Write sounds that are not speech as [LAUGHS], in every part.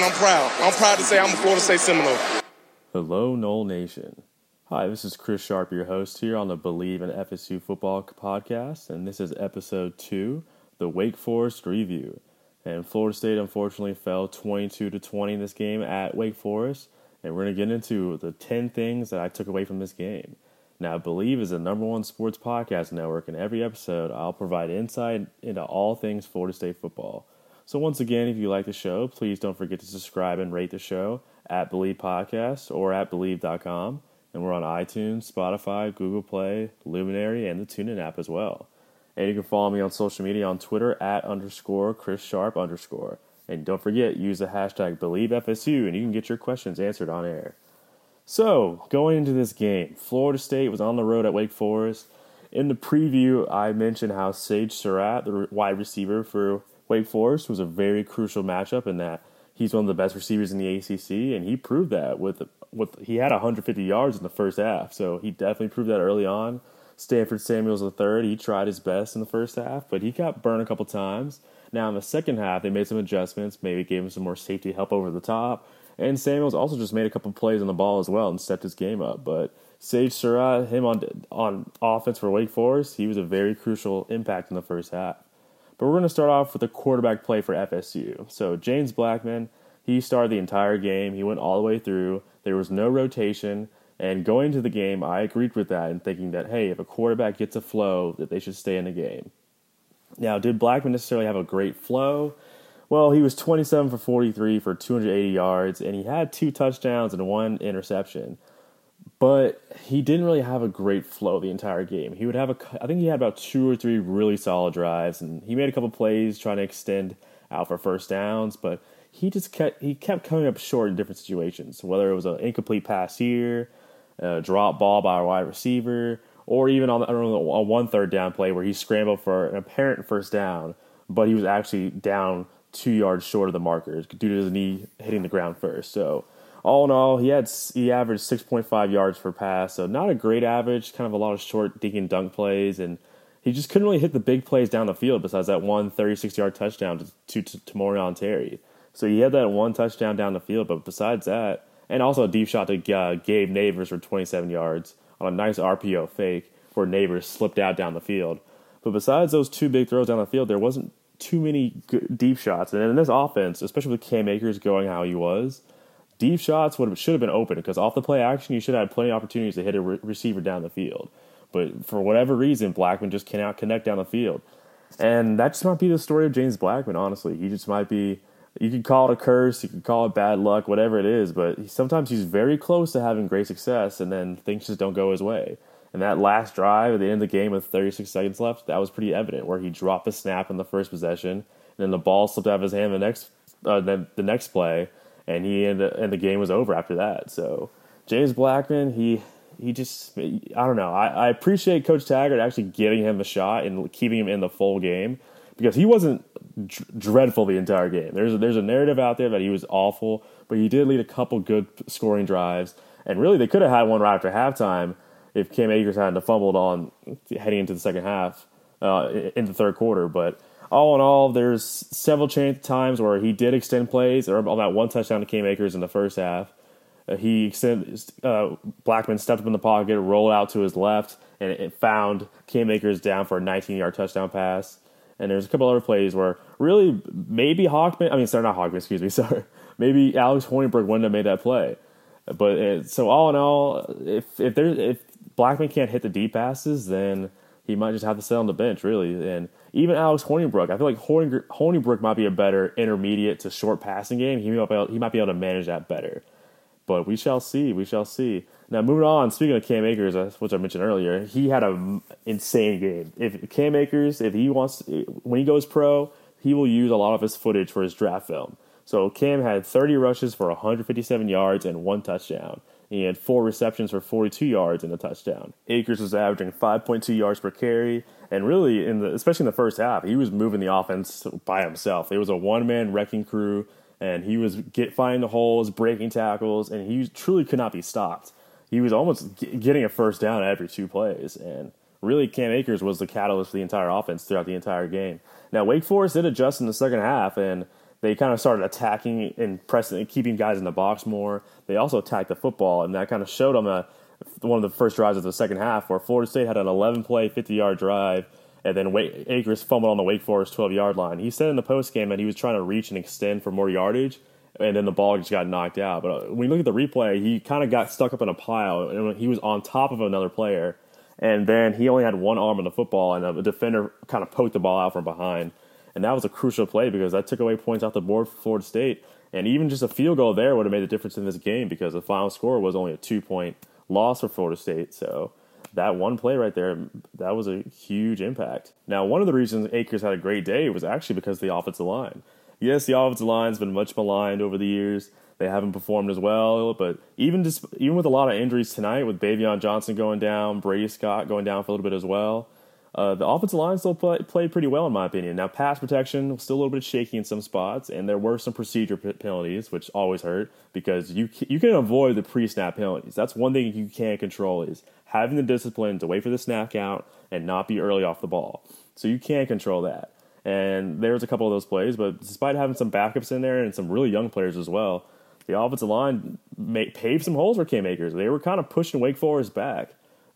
And I'm proud. I'm proud to say I'm a Florida State Seminole. Hello, Nole Nation. Hi, this is Chris Sharp, your host here on the Believe in FSU Football podcast, and this is episode two the Wake Forest review. And Florida State unfortunately fell 22 to 20 in this game at Wake Forest. And we're going to get into the 10 things that I took away from this game. Now, Believe is the number one sports podcast network, and every episode I'll provide insight into all things Florida State football. So, once again, if you like the show, please don't forget to subscribe and rate the show at Believe Podcast or at Believe.com. And we're on iTunes, Spotify, Google Play, Luminary, and the TuneIn app as well. And you can follow me on social media on Twitter at underscore Chris Sharp underscore. And don't forget, use the hashtag BelieveFSU and you can get your questions answered on air. So, going into this game, Florida State was on the road at Wake Forest. In the preview, I mentioned how Sage Surratt, the wide receiver for Wake Forest, was a very crucial matchup in that he's one of the best receivers in the ACC, and he proved that with with he had 150 yards in the first half. So he definitely proved that early on. Stanford Samuels III, he tried his best in the first half, but he got burned a couple times. Now in the second half, they made some adjustments, maybe gave him some more safety help over the top. And Samuels also just made a couple plays on the ball as well and stepped his game up. But Sage Surratt, him on on offense for Wake Forest, he was a very crucial impact in the first half. But we're going to start off with the quarterback play for FSU. So James Blackman, he started the entire game. He went all the way through. There was no rotation. And going to the game, I agreed with that and thinking that, hey, if a quarterback gets a flow, that they should stay in the game. Now, did Blackman necessarily have a great flow? Well, he was 27 for 43 for 280 yards, and he had two touchdowns and one interception. But he didn't really have a great flow the entire game. He would have a, I think he had about two or three really solid drives, and he made a couple plays trying to extend out for first downs, but he just kept he kept coming up short in different situations. Whether it was an incomplete pass here, a drop ball by a wide receiver, or even on, the, know, a one third down play where he scrambled for an apparent first down, but he was actually down two yards short of the markers due to his knee hitting the ground first. So all in all, he had he averaged 6.5 yards per pass, so not a great average. Kind of a lot of short dink and dunk plays, and he just couldn't really hit the big plays down the field. Besides that one 36 yard touchdown to to, to, Morion Terry. So he had that one touchdown down the field, but besides that, and also a deep shot to uh, Gabe Nabers for 27 yards on a nice RPO fake where Nabers slipped out down the field. But besides those two big throws down the field, there wasn't too many deep shots. And in this offense, especially with Cam Akers going how he was, deep shots would have, should have been open because off the play action, you should have had plenty of opportunities to hit a re- receiver down the field. But for whatever reason, Blackman just cannot connect down the field. And that just might be the story of James Blackman, honestly. He just might be you can call it a curse, you can call it bad luck, whatever it is, but sometimes he's very close to having great success, and then things just don't go his way. And that last drive at the end of the game with 36 seconds left, that was pretty evident, where he dropped a snap in the first possession, and then the ball slipped out of his hand the next uh, the, the next play, and he ended, and the game was over after that. So James Blackman, he he just I don't know. I, I appreciate Coach Taggart actually giving him a shot and keeping him in the full game because he wasn't dreadful the entire game. There's a, there's a narrative out there that he was awful, but he did lead a couple good scoring drives. And really, they could have had one right after halftime if Cam Akers hadn't fumbled on heading into the second half, uh, in the third quarter. But all in all, there's several times where he did extend plays, or on that one touchdown to Cam Akers in the first half. Uh, he extended, uh, Blackman stepped up in the pocket, rolled out to his left, and it found Cam Akers down for a 19 yard touchdown pass. And there's a couple other plays where really maybe Hawkman, I mean, sorry, not Hawkman, excuse me, [LAUGHS] sorry. Maybe Alex Hornibrook wouldn't have made that play. But it, so all in all, if if there if Blackman can't hit the deep passes, then he might just have to sit on the bench, really. And even Alex Hornibrook, I feel like Hornibrook might be a better intermediate to short passing game. He might be able, he might be able to manage that better. But we shall see. We shall see. Now moving on. Speaking of Cam Akers, uh, which I mentioned earlier, he had an insane game. If Cam Akers, if he wants, when he goes pro, he will use a lot of his footage for his draft film. So Cam had 30 rushes for 157 yards and one touchdown. He had four receptions for 42 yards and a touchdown. Akers was averaging 5.2 yards per carry, and really, in the especially in the first half, he was moving the offense by himself. It was a one-man wrecking crew, and he was get finding the holes, breaking tackles, and he truly could not be stopped. He was almost getting a first down every two plays, and really, Cam Akers was the catalyst for the entire offense throughout the entire game. Now, Wake Forest did adjust in the second half, and they kind of started attacking and pressing and keeping guys in the box more. They also attacked the football, and that kind of showed on the one of the first drives of the second half, where Florida State had an 11 play, 50 yard drive, and then Wake, Akers fumbled on the Wake Forest 12 yard line. He said in the post game that he was trying to reach and extend for more yardage, and then the ball just got knocked out. But uh, when you look at the replay, he kind of got stuck up in a pile, and he was on top of another player. And then he only had one arm on the football, and the defender kind of poked the ball out from behind. And that was a crucial play because that took away points off the board for Florida State. And even just a field goal there would have made a difference in this game because the final score was only a two point loss for Florida State. So that one play right there, that was a huge impact. Now, one of the reasons Akers had a great day was actually because of the offensive line. Yes, the offensive line's been much maligned over the years. They haven't performed as well, but even just even with a lot of injuries tonight, with Baveon Johnson going down, Brady Scott going down for a little bit as well, uh, the offensive line still play, played pretty well, in my opinion. Now, pass protection was still a little bit shaky in some spots, and there were some procedure p- penalties, which always hurt because you you can avoid the pre-snap penalties. That's one thing you can't control is having the discipline to wait for the snap count and not be early off the ball. So you can't control that. And there was a couple of those plays, but despite having some backups in there and some really young players as well, the offensive line made, paved some holes for Cam Akers. They were kind of pushing Wake Forest back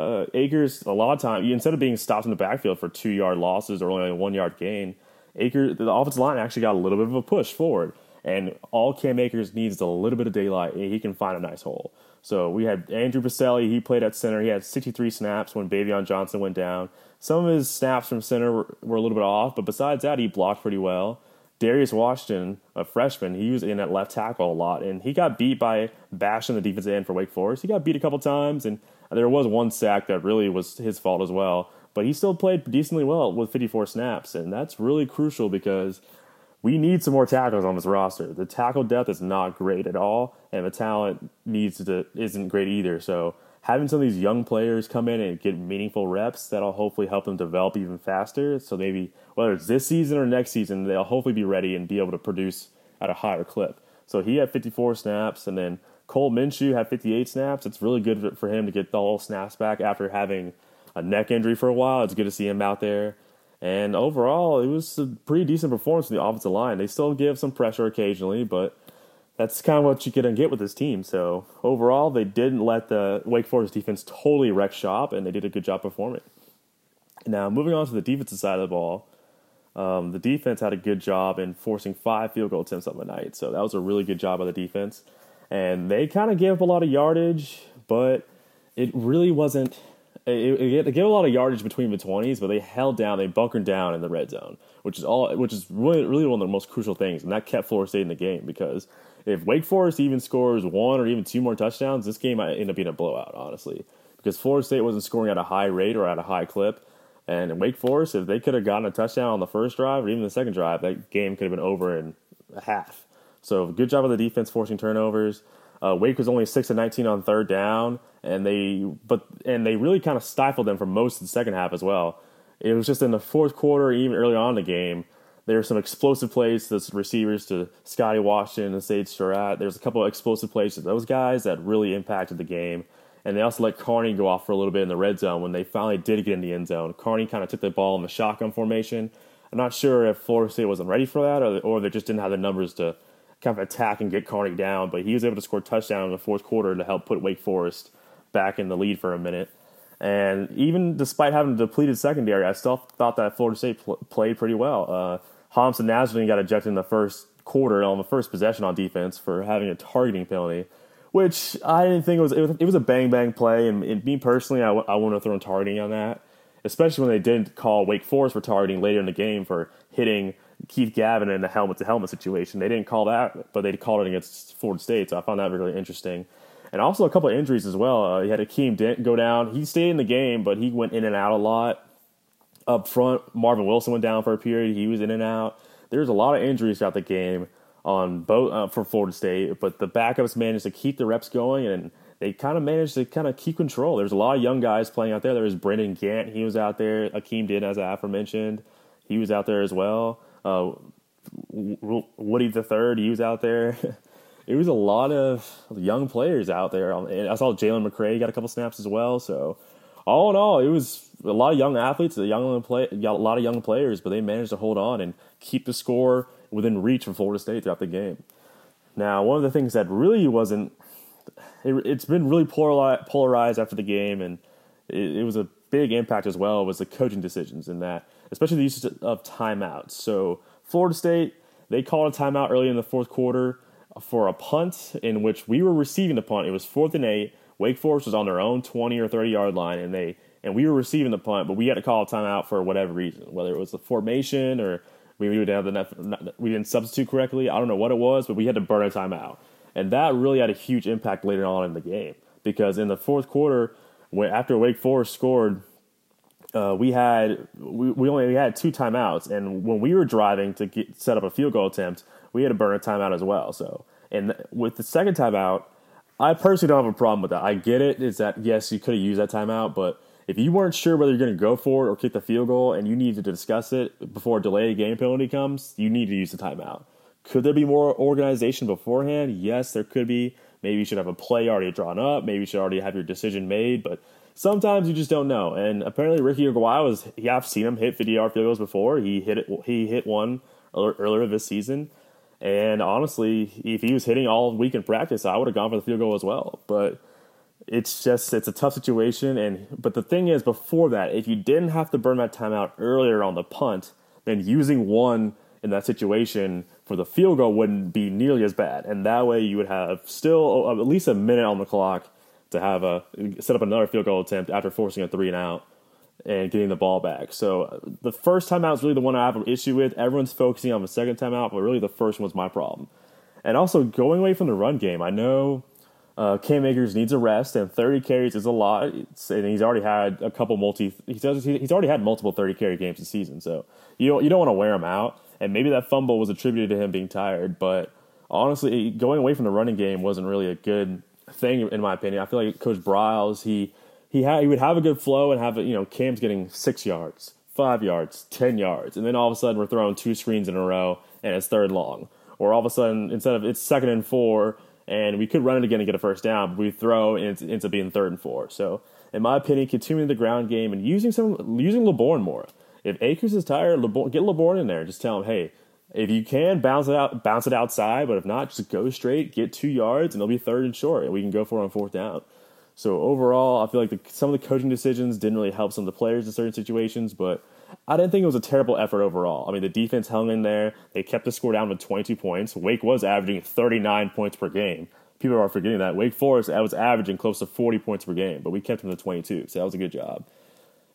uh, Akers a lot of time instead of being stopped in the backfield for two yard losses or only a one yard gain, Akers the offensive line actually got a little bit of a push forward. And all Cam Akers needs is a little bit of daylight, and he can find a nice hole. So we had Andrew Boselli. He played at center. He had 63 snaps when Baveon Johnson went down. Some of his snaps from center were, were a little bit off, but besides that, he blocked pretty well. Darius Washington, a freshman, he was in at left tackle a lot, and he got beat by Basham the defensive end for Wake Forest. He got beat a couple times, and there was one sack that really was his fault as well. But he still played decently well with 54 snaps, and that's really crucial because we need some more tackles on this roster. The tackle depth is not great at all, and the talent needs to isn't great either. So having some of these young players come in and get meaningful reps that'll hopefully help them develop even faster. So maybe whether it's this season or next season, they'll hopefully be ready and be able to produce at a higher clip. So he had 54 snaps, and then Cole Minshew had 58 snaps. It's really good for him to get the whole snaps back after having a neck injury for a while. It's good to see him out there. And overall, it was a pretty decent performance from the offensive line. They still give some pressure occasionally, but that's kind of what you can get with this team. So overall, they didn't let the Wake Forest defense totally wreck shop, and they did a good job performing. Now, moving on to the defensive side of the ball, um, the defense had a good job in forcing five field goal attempts on the night. So that was a really good job by the defense. And they kind of gave up a lot of yardage, but it really wasn't it, gave a lot of yardage between the twenties, but they held down, they bunkered down in the red zone, which is all, which is really, really one of the most crucial things, and that kept Florida State in the game because if Wake Forest even scores one or even two more touchdowns, this game might end up being a blowout, honestly, because Florida State wasn't scoring at a high rate or at a high clip, and Wake Forest, if they could have gotten a touchdown on the first drive or even the second drive, that game could have been over in a half. So good job of the defense forcing turnovers. Uh, Wake was only six and nineteen on third down, and they but and they really kind of stifled them for most of the second half as well. It was just in the fourth quarter, even early on in the game, there were some explosive plays to the receivers to Scotty Washington and Sage Surratt. There's a couple of explosive plays to those guys that really impacted the game. And they also let Carney go off for a little bit in the red zone when they finally did get in the end zone. Carney kind of took the ball in the shotgun formation. I'm not sure if Florida State wasn't ready for that or, or they just didn't have the numbers to kind of attack and get Carney down. But he was able to score a touchdown in the fourth quarter to help put Wake Forest back in the lead for a minute. And even despite having a depleted secondary, I still thought that Florida State pl- played pretty well. Uh, Hamsah Nasirildeen got ejected in the first quarter on the first possession on defense for having a targeting penalty which I didn't think it was. It was, it was a bang bang play, and, and me personally, I, w- I wouldn't have thrown targeting on that, especially when they didn't call Wake Forest for targeting later in the game for hitting Keith Gavin in a helmet to helmet situation. They didn't call that, but they called it against Florida State, so I found that really interesting. And also a couple of injuries as well. Uh, he had Akeem Dent go down. He stayed in the game, but he went in and out a lot. Up front, Marvin Wilson went down for a period. He was in and out. There's a lot of injuries throughout the game on both uh, for Florida State, but the backups managed to keep the reps going and they kind of managed to kind of keep control. There's a lot of young guys playing out there. There was Brendan Gant, he was out there. Akeem Dent, as I aforementioned, he was out there as well. Uh, Woody the third, he was out there. [LAUGHS] it was a lot of young players out there. Um, and I saw Jalen McCray got a couple snaps as well. So all in all, it was a lot of young athletes, a young play, a lot of young players, but they managed to hold on and keep the score within reach for Florida State throughout the game. Now, one of the things that really wasn't, it, has been really polarized after the game, and it, it, was a big impact as well, was the coaching decisions in that, especially the use of timeouts. So, Florida State, they called a timeout early in the fourth quarter for a punt in which we were receiving the punt. It was fourth and eight. Wake Forest was on their own 20 or 30 yard line, and they and we were receiving the punt, but we had to call a timeout for whatever reason, whether it was the formation or we, we didn't have the we didn't substitute correctly. I don't know what it was, but we had to burn a timeout, and that really had a huge impact later on in the game because in the fourth quarter, when after Wake Forest scored, uh, we had we, we only we had two timeouts, and when we were driving to get, set up a field goal attempt, we had to burn a timeout as well. So, and with the second timeout, I personally don't have a problem with that. I get it. Is that yes, you could have used that timeout, but if you weren't sure whether you're going to go for it or kick the field goal and you need to discuss it before a delayed game penalty comes, you need to use the timeout. Could there be more organization beforehand? Yes, there could be. Maybe you should have a play already drawn up. Maybe you should already have your decision made. But sometimes you just don't know. And apparently, Ricky Aguayo was. Yeah, I've seen him hit 50 yard field goals before. He hit it. He hit one earlier this season. And honestly, if he was hitting all week in practice, I would have gone for the field goal as well. But it's just it's a tough situation. And but the thing is before that if you didn't have to burn that timeout earlier on the punt then using one in that situation for the field goal wouldn't be nearly as bad. And that way you would have still at least a minute on the clock to have a set up another field goal attempt after forcing a three and out and getting the ball back. So the first timeout is really the one I have an issue with. Everyone's focusing on the second timeout, but really the first was my problem. And also going away from the run game. I know uh, Cam Akers needs a rest, and 30 carries is a lot. It's, and he's already had a couple multi. He's he's already had multiple 30 carry games this season. So you don't you don't want to wear him out. And maybe that fumble was attributed to him being tired. But honestly, going away from the running game wasn't really a good thing in my opinion. I feel like Coach Briles he he had he would have a good flow and have a, you know Cam's getting six yards, five yards, ten yards, and then all of a sudden we're throwing two screens in a row and it's third long. Or all of a sudden instead of it's second and four and we could run it again and get a first down, but we throw and it ends up being third and four. So, in my opinion, continuing the ground game and using some using Laborn more. If Akers is tired, Laborn, get Laborn in there. Just tell him, hey, if you can bounce it out, bounce it outside, but if not, just go straight, get two yards, and it'll be third and short, and we can go for it on fourth down. So overall, I feel like the, some of the coaching decisions didn't really help some of the players in certain situations, but I didn't think it was a terrible effort overall. I mean, the defense hung in there. They kept the score down to 22 points. Wake was averaging 39 points per game. People are forgetting that. Wake Forest was averaging close to 40 points per game, but we kept them to 22, so that was a good job.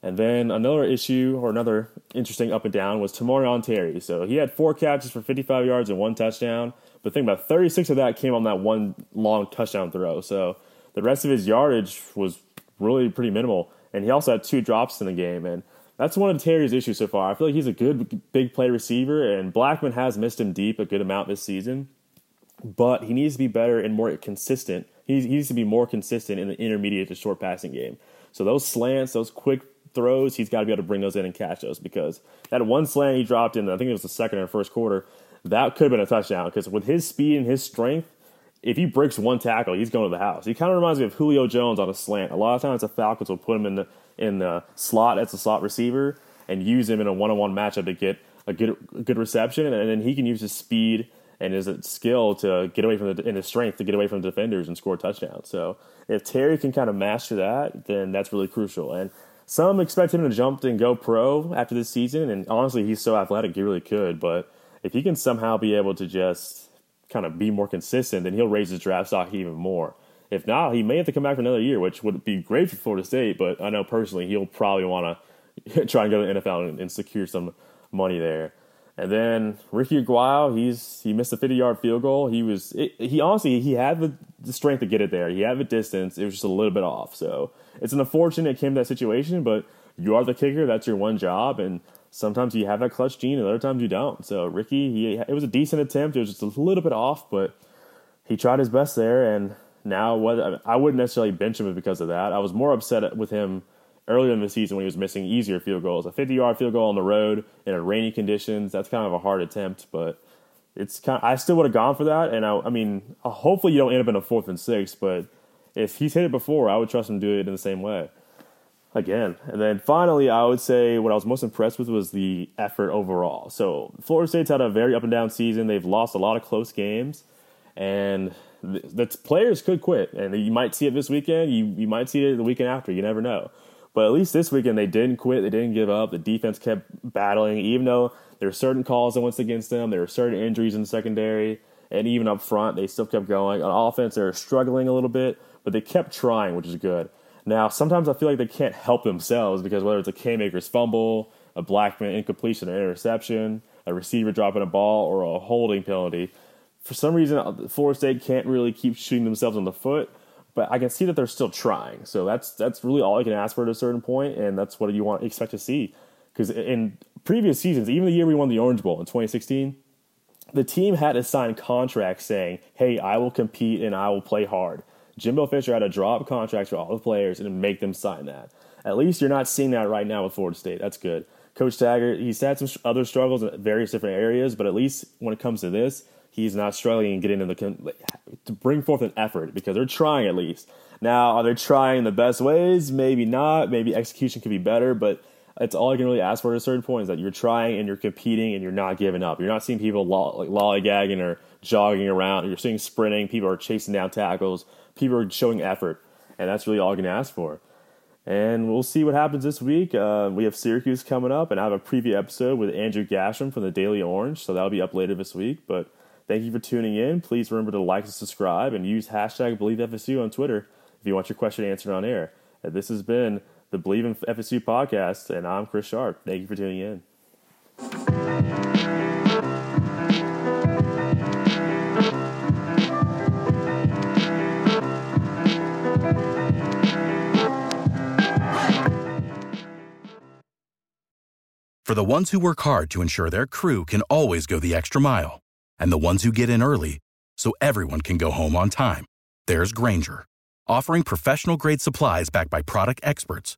And then another issue or another interesting up and down was Tamorrion Terry. So he had four catches for 55 yards and one touchdown. But think about 36 of that came on that one long touchdown throw. So the rest of his yardage was really pretty minimal. And he also had two drops in the game. And that's one of Terry's issues so far. I feel like he's a good big play receiver, and Blackman has missed him deep a good amount this season. But he needs to be better and more consistent. He needs to be more consistent in the intermediate to short passing game. So those slants, those quick throws, he's got to be able to bring those in and catch those because that one slant he dropped in, I think it was the second or first quarter, that could have been a touchdown because with his speed and his strength, if he breaks one tackle, he's going to the house. He kind of reminds me of Julio Jones on a slant. A lot of times the Falcons will put him in the in the slot as a slot receiver and use him in a one-on-one matchup to get a good a good reception, and then he can use his speed and his skill to get away from the and his strength to get away from the defenders and score touchdowns. So if Terry can kind of master that, then that's really crucial. And some expect him to jump and go pro after this season, and honestly, he's so athletic, he really could. But if he can somehow be able to just kind of be more consistent, then he'll raise his draft stock even more. If not, he may have to come back for another year, which would be great for Florida State. But I know personally, he'll probably want to [LAUGHS] try and go to the NFL and, and secure some money there. And then Ricky Aguayo, he's he missed a 50 yard field goal. He was it, he honestly he had the, the, strength to get it there. He had the distance. It was just a little bit off. So it's an unfortunate came to that situation, but you are the kicker. That's your one job, and sometimes you have that clutch gene, and other times you don't. So Ricky, he it was a decent attempt. It was just a little bit off, but he tried his best there. And now what I wouldn't necessarily bench him because of that. I was more upset with him earlier in the season when he was missing easier field goals. A 50 yard field goal on the road in a rainy conditions, that's kind of a hard attempt, but it's kind of, I still would have gone for that. And I, I mean, hopefully you don't end up in a fourth and six, but if he's hit it before, I would trust him to do it in the same way. Again. And then finally, I would say what I was most impressed with was the effort overall. So Florida State's had a very up and down season. They've lost a lot of close games. And the, the players could quit. And you might see it this weekend. You, you might see it the weekend after. You never know. But at least this weekend they didn't quit. They didn't give up. The defense kept battling, even though there were certain calls that went against them. There were certain injuries in the secondary, and even up front they still kept going. On offense, they were struggling a little bit, but they kept trying, which is good. Now sometimes I feel like they can't help themselves because whether it's a Cam Akers' fumble, a Blackman incompletion or interception, a receiver dropping a ball, or a holding penalty, for some reason uh, Florida State can't really keep shooting themselves in the foot but I can see that they're still trying. So that's that's really all I can ask for at a certain point, and that's what you want expect to see. Because in previous seasons, even the year we won the Orange Bowl in 2016, the team had to sign contracts saying, "Hey, I will compete and I will play hard." Jimbo Fisher had to drop contracts for all the players and make them sign that. At least you're not seeing that right now with Florida State. That's good. Coach Taggart, he's had some other struggles in various different areas, but at least when it comes to this, he's not struggling and getting into the to bring forth an effort because they're trying at least. Now, are they trying the best ways? Maybe not. Maybe execution could be better, but it's all I can really ask for at a certain point is that you're trying and you're competing and you're not giving up. You're not seeing people like lollygagging or jogging around. You're seeing sprinting. People are chasing down tackles. People are showing effort, and that's really all I can ask for. And we'll see what happens this week. Uh, we have Syracuse coming up, and I have a preview episode with Andrew Gasham from the Daily Orange, so that'll be up later this week. But Thank you for tuning in. Please remember to like and subscribe and use hashtag BelieveFSU on Twitter if you want your question answered on air. And this has been the Believe in FSU podcast, and I'm Chris Sharp. Thank you for tuning in. For the ones who work hard to ensure their crew can always go the extra mile, and the ones who get in early so everyone can go home on time, there's Grainger, offering professional grade supplies backed by product experts